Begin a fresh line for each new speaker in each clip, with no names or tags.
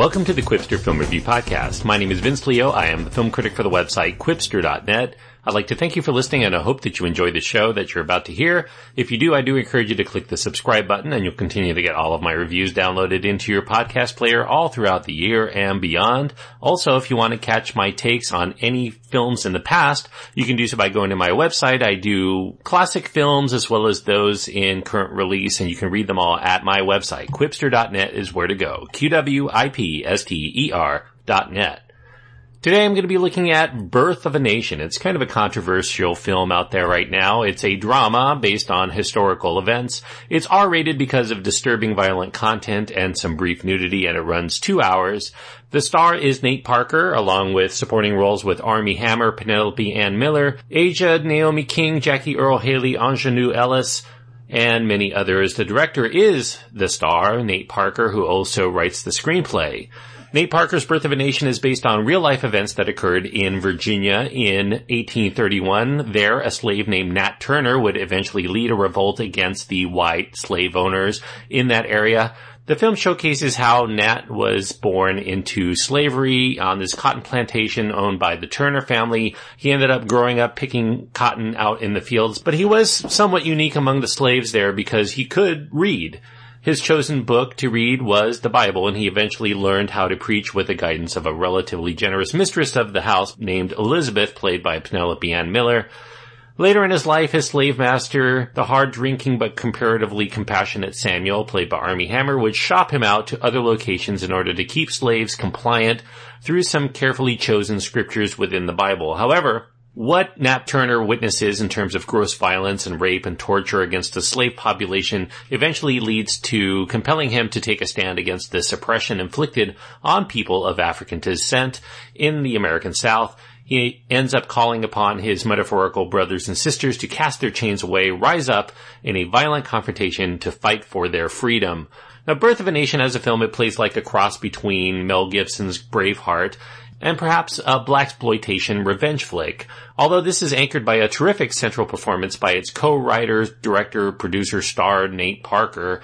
welcome to the Qwipster Film Review Podcast. My name is Vince Leo. I am the film critic for the website Qwipster.net. I'd like to thank you for listening and I hope that you enjoy the show that you're about to hear. If you do, I do encourage you to click the subscribe button and you'll continue to get all of my reviews downloaded into your podcast player all throughout the year and beyond. Also, if you want to catch my takes on any films in the past, you can do so by going to my website. I do classic films as well as those in current release and you can read them all at my website. Qwipster.net is where to go. Q-W-I-P-S-T-E-R dot net. Today I'm going to be looking at Birth of a Nation. It's kind of a controversial film out there right now. It's a drama based on historical events. It's R-rated because of disturbing violent content and some brief nudity and it runs two hours. The star is Nate Parker along with supporting roles with Armie Hammer, Penelope Ann Miller, Aja, Naomi King, Jackie Earle Haley, Aunjanue Ellis, and many others. The director is the star, Nate Parker, who also writes the screenplay. Nate Parker's Birth of a Nation is based on real life events that occurred in Virginia in 1831. There, a slave named Nat Turner would eventually lead a revolt against the white slave owners in that area. The film showcases how Nat was born into slavery on this cotton plantation owned by the Turner family. He ended up growing up picking cotton out in the fields, but he was somewhat unique among the slaves there because he could read. His chosen book to read was the Bible, and he eventually learned how to preach with the guidance of a relatively generous mistress of the house named Elizabeth, played by Penelope Ann Miller. Later in his life, his slave master, the hard drinking but comparatively compassionate Samuel, played by Armie Hammer, would shop him out to other locations in order to keep slaves compliant through some carefully chosen scriptures within the Bible. However, what Nat Turner witnesses in terms of gross violence and rape and torture against the slave population eventually leads to compelling him to take a stand against the suppression inflicted on people of African descent in the American South. He ends up calling upon his metaphorical brothers and sisters to cast their chains away, rise up in a violent confrontation to fight for their freedom. Now, Birth of a Nation as a film, it plays like a cross between Mel Gibson's Braveheart and perhaps a blaxploitation revenge flick. Although this is anchored by a terrific central performance by its co-writer, director, producer, star Nate Parker,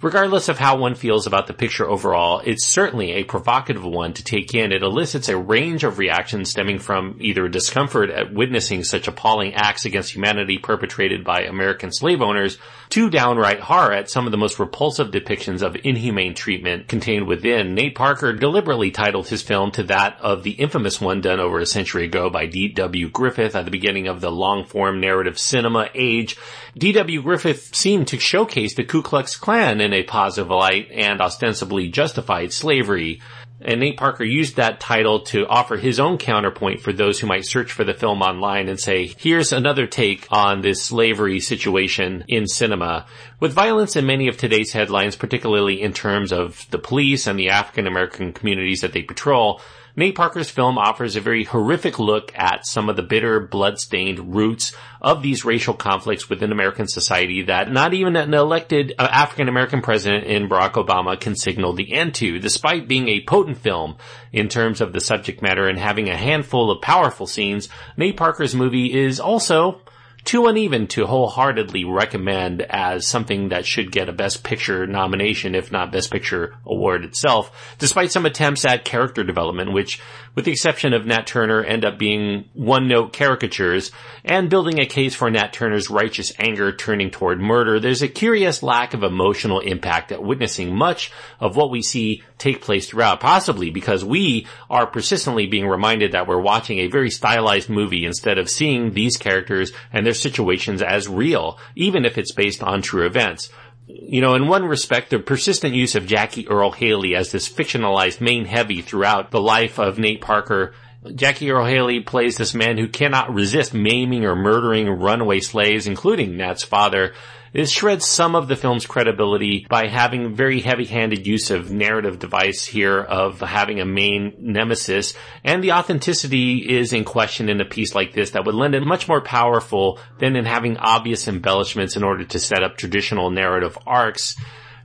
Regardless of how one feels about the picture overall, it's certainly a provocative one to take in. It elicits a range of reactions stemming from either discomfort at witnessing such appalling acts against humanity perpetrated by American slave owners to downright horror at some of the most repulsive depictions of inhumane treatment contained within. Nate Parker deliberately titled his film to that of the infamous one done over a century ago by D.W. Griffith at the beginning of the long-form narrative cinema age. D.W. Griffith seemed to showcase the Ku Klux Klan in a positive light and ostensibly justified slavery. And Nate Parker used that title to offer his own counterpoint for those who might search for the film online and say, here's another take on this slavery situation in cinema. With violence in many of today's headlines, particularly in terms of the police and the African American communities that they patrol, Nate Parker's film offers a very horrific look at some of the bitter, blood-stained roots of these racial conflicts within American society that not even an elected uh, African American president in Barack Obama can signal the end to, despite being a potent film in terms of the subject matter and having a handful of powerful scenes. Nate Parker's movie is also too uneven to wholeheartedly recommend as something that should get a Best Picture nomination, if not Best Picture award itself, despite some attempts at character development, which, with the exception of Nat Turner, end up being one-note caricatures, and building a case for Nat Turner's righteous anger turning toward murder, there's a curious lack of emotional impact at witnessing much of what we see take place throughout, possibly because we are persistently being reminded that we're watching a very stylized movie instead of seeing these characters and their situations as real, even if it's based on true events. You know, in one respect, the persistent use of Jackie Earle Haley as this fictionalized main heavy throughout the life of Nate Parker Jackie Earle Haley plays this man who cannot resist maiming or murdering runaway slaves, including Nat's father, it shreds some of the film's credibility by having very heavy-handed use of narrative device here of having a main nemesis, and the authenticity is in question in a piece like this that would lend it much more powerful than in having obvious embellishments in order to set up traditional narrative arcs.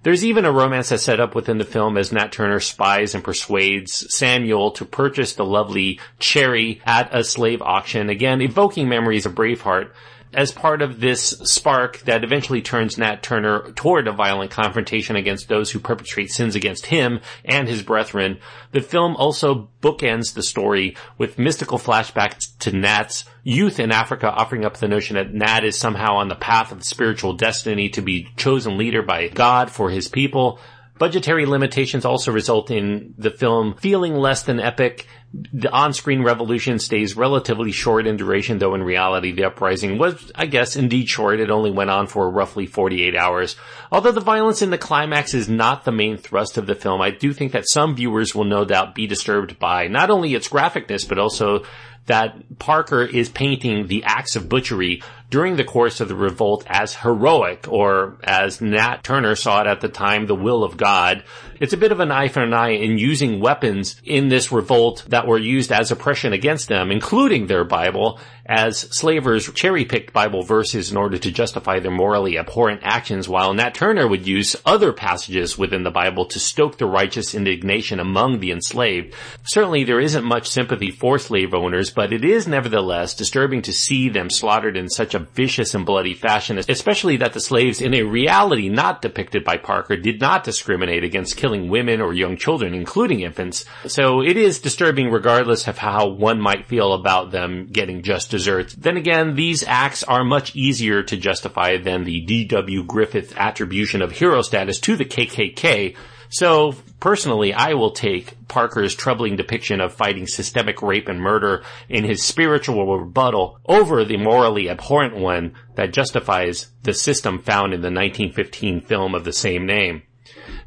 There's even a romance that's set up within the film as Nat Turner spies and persuades Samuel to purchase the lovely Cherry at a slave auction, again evoking memories of Braveheart. As part of this spark that eventually turns Nat Turner toward a violent confrontation against those who perpetrate sins against him and his brethren. The film also bookends the story with mystical flashbacks to Nat's youth in Africa offering up the notion that Nat is somehow on the path of spiritual destiny to be chosen leader by God for his people. Budgetary limitations also result in the film feeling less than epic. The on-screen revolution stays relatively short in duration, though in reality the uprising was, I guess, indeed short. It only went on for roughly 48 hours. Although the violence in the climax is not the main thrust of the film, I do think that some viewers will no doubt be disturbed by not only its graphicness, but also that Parker is painting the acts of butchery during the course of the revolt as heroic, or as Nat Turner saw it at the time, the will of God. It's a bit of an eye for an eye in using weapons in this revolt that were used as oppression against them, including their Bible, as slavers cherry-picked Bible verses in order to justify their morally abhorrent actions, while Nat Turner would use other passages within the Bible to stoke the righteous indignation among the enslaved. Certainly there isn't much sympathy for slave owners, but it is nevertheless disturbing to see them slaughtered in such a vicious and bloody fashion, especially that the slaves in a reality not depicted by Parker did not discriminate against killing women or young children, including infants. So it is disturbing regardless of how one might feel about them getting just desserts. Then again, these acts are much easier to justify than the D.W. Griffith attribution of hero status to the KKK. So personally, I will take Parker's troubling depiction of fighting systemic rape and murder in his spiritual rebuttal over the morally abhorrent one that justifies the system found in the 1915 film of the same name.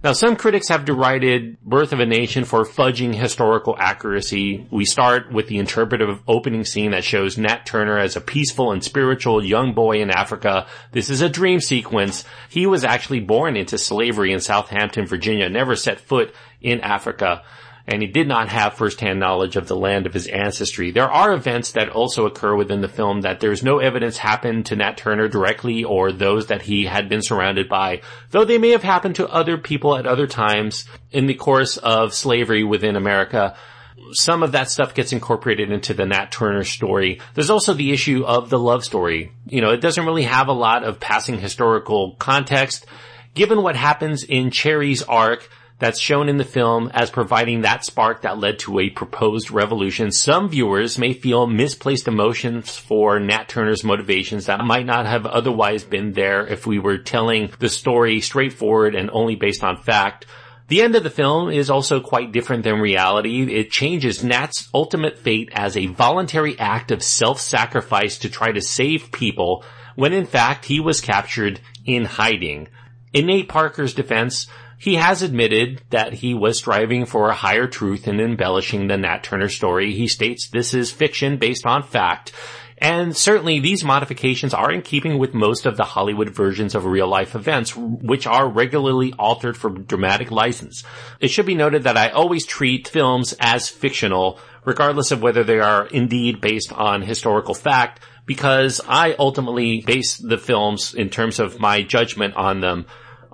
Now, some critics have derided Birth of a Nation for fudging historical accuracy. We start with the interpretive opening scene that shows Nat Turner as a peaceful and spiritual young boy in Africa. This is a dream sequence. He was actually born into slavery in Southampton, Virginia, never set foot in Africa and he did not have firsthand knowledge of the land of his ancestry. There are events that also occur within the film that there's no evidence happened to Nat Turner directly or those that he had been surrounded by, though they may have happened to other people at other times in the course of slavery within America some of that stuff gets incorporated into the Nat Turner story. There's also the issue of the love story. You know, it doesn't really have a lot of passing historical context. Given what happens in Cherry's arc, that's shown in the film as providing that spark that led to a proposed revolution. Some viewers may feel misplaced emotions for Nat Turner's motivations that might not have otherwise been there if we were telling the story straightforward and only based on fact. The end of the film is also quite different than reality. It changes Nat's ultimate fate as a voluntary act of self-sacrifice to try to save people when in fact he was captured in hiding. In Nate Parker's defense, he has admitted that he was striving for a higher truth in embellishing the Nat Turner story. He states this is fiction based on fact. And certainly these modifications are in keeping with most of the Hollywood versions of real life events, which are regularly altered for dramatic license. It should be noted that I always treat films as fictional, regardless of whether they are indeed based on historical fact, because I ultimately base the films in terms of my judgment on them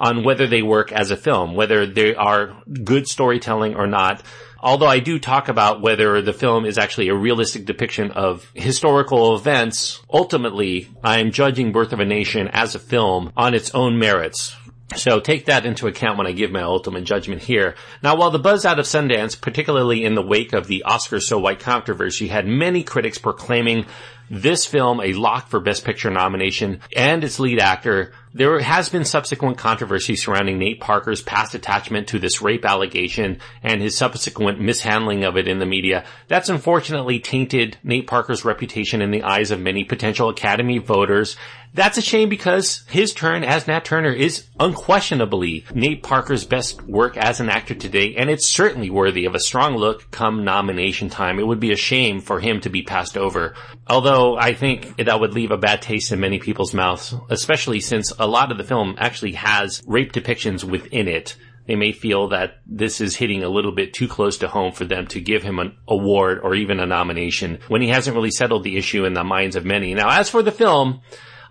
on whether they work as a film, whether they are good storytelling or not. Although I do talk about whether the film is actually a realistic depiction of historical events, ultimately I am judging Birth of a Nation as a film on its own merits. So take that into account when I give my ultimate judgment here. Now, while the buzz out of Sundance, particularly in the wake of the Oscar So White controversy, had many critics proclaiming this film a lock for Best Picture nomination and its lead actor, there has been subsequent controversy surrounding Nate Parker's past attachment to this rape allegation and his subsequent mishandling of it in the media. That's unfortunately tainted Nate Parker's reputation in the eyes of many potential Academy voters that's a shame because his turn as Nat Turner is unquestionably Nate Parker's best work as an actor today, and it's certainly worthy of a strong look come nomination time. It would be a shame for him to be passed over. Although I think that would leave a bad taste in many people's mouths, especially since a lot of the film actually has rape depictions within it they may feel that this is hitting a little bit too close to home for them to give him an award or even a nomination when he hasn't really settled the issue in the minds of many. Now, as for the film,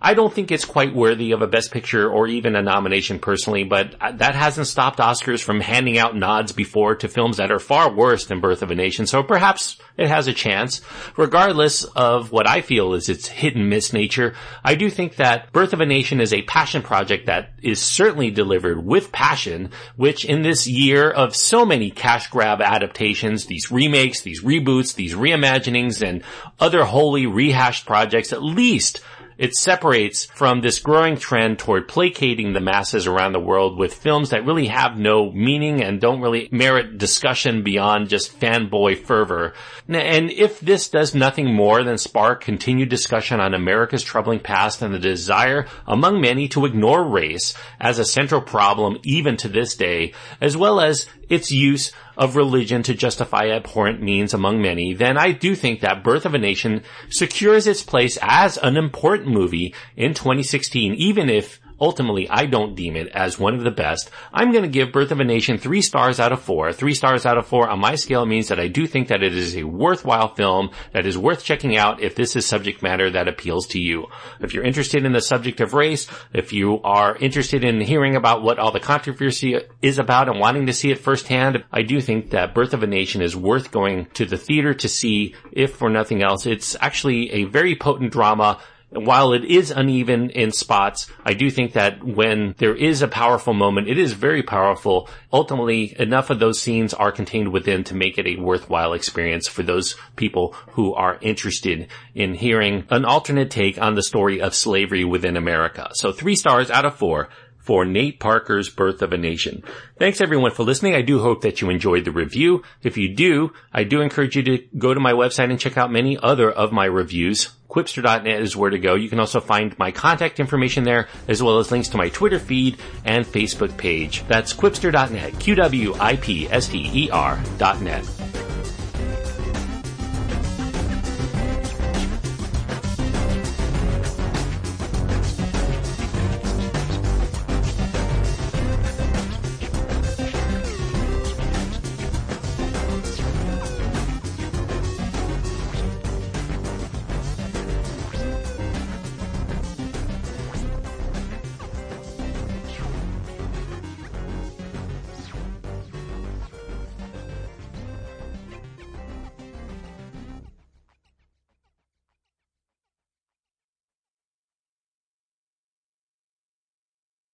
I don't think it's quite worthy of a best picture or even a nomination personally, but that hasn't stopped Oscars from handing out nods before to films that are far worse than Birth of a Nation. So perhaps it has a chance. Regardless of what I feel is its hit and miss nature, I do think that Birth of a Nation is a passion project that is certainly delivered with passion, which in this year of so many cash grab adaptations, these remakes, these reboots, these reimaginings, and other wholly rehashed projects, at least it separates from this growing trend toward placating the masses around the world with films that really have no meaning and don't really merit discussion beyond just fanboy fervor. And if this does nothing more than spark continued discussion on America's troubling past and the desire among many to ignore race as a central problem even to this day, as well as its use of religion to justify abhorrent means among many, then I do think that Birth of a Nation secures its place as an important movie in 2016, even if ultimately I don't deem it as one of the best. I'm going to give Birth of a Nation three stars out of four. Three stars out of four on my scale means that I do think that it is a worthwhile film that is worth checking out if this is subject matter that appeals to you. If you're interested in the subject of race, if you are interested in hearing about what all the controversy is about and wanting to see it firsthand, I do think that Birth of a Nation is worth going to the theater to see if for nothing else. It's actually a very potent drama while it is uneven in spots, I do think that when there is a powerful moment, it is very powerful. Ultimately, enough of those scenes are contained within to make it a worthwhile experience for those people who are interested in hearing an alternate take on the story of slavery within America. So three stars out of four for Nate Parker's Birth of a Nation. Thanks everyone for listening. I do hope that you enjoyed the review. If you do, I do encourage you to go to my website and check out many other of my reviews. Qwipster.net is where to go. You can also find my contact information there, as well as links to my Twitter feed and Facebook page. That's Qwipster.net, Q-W-I-P-S-T-E-R dot net.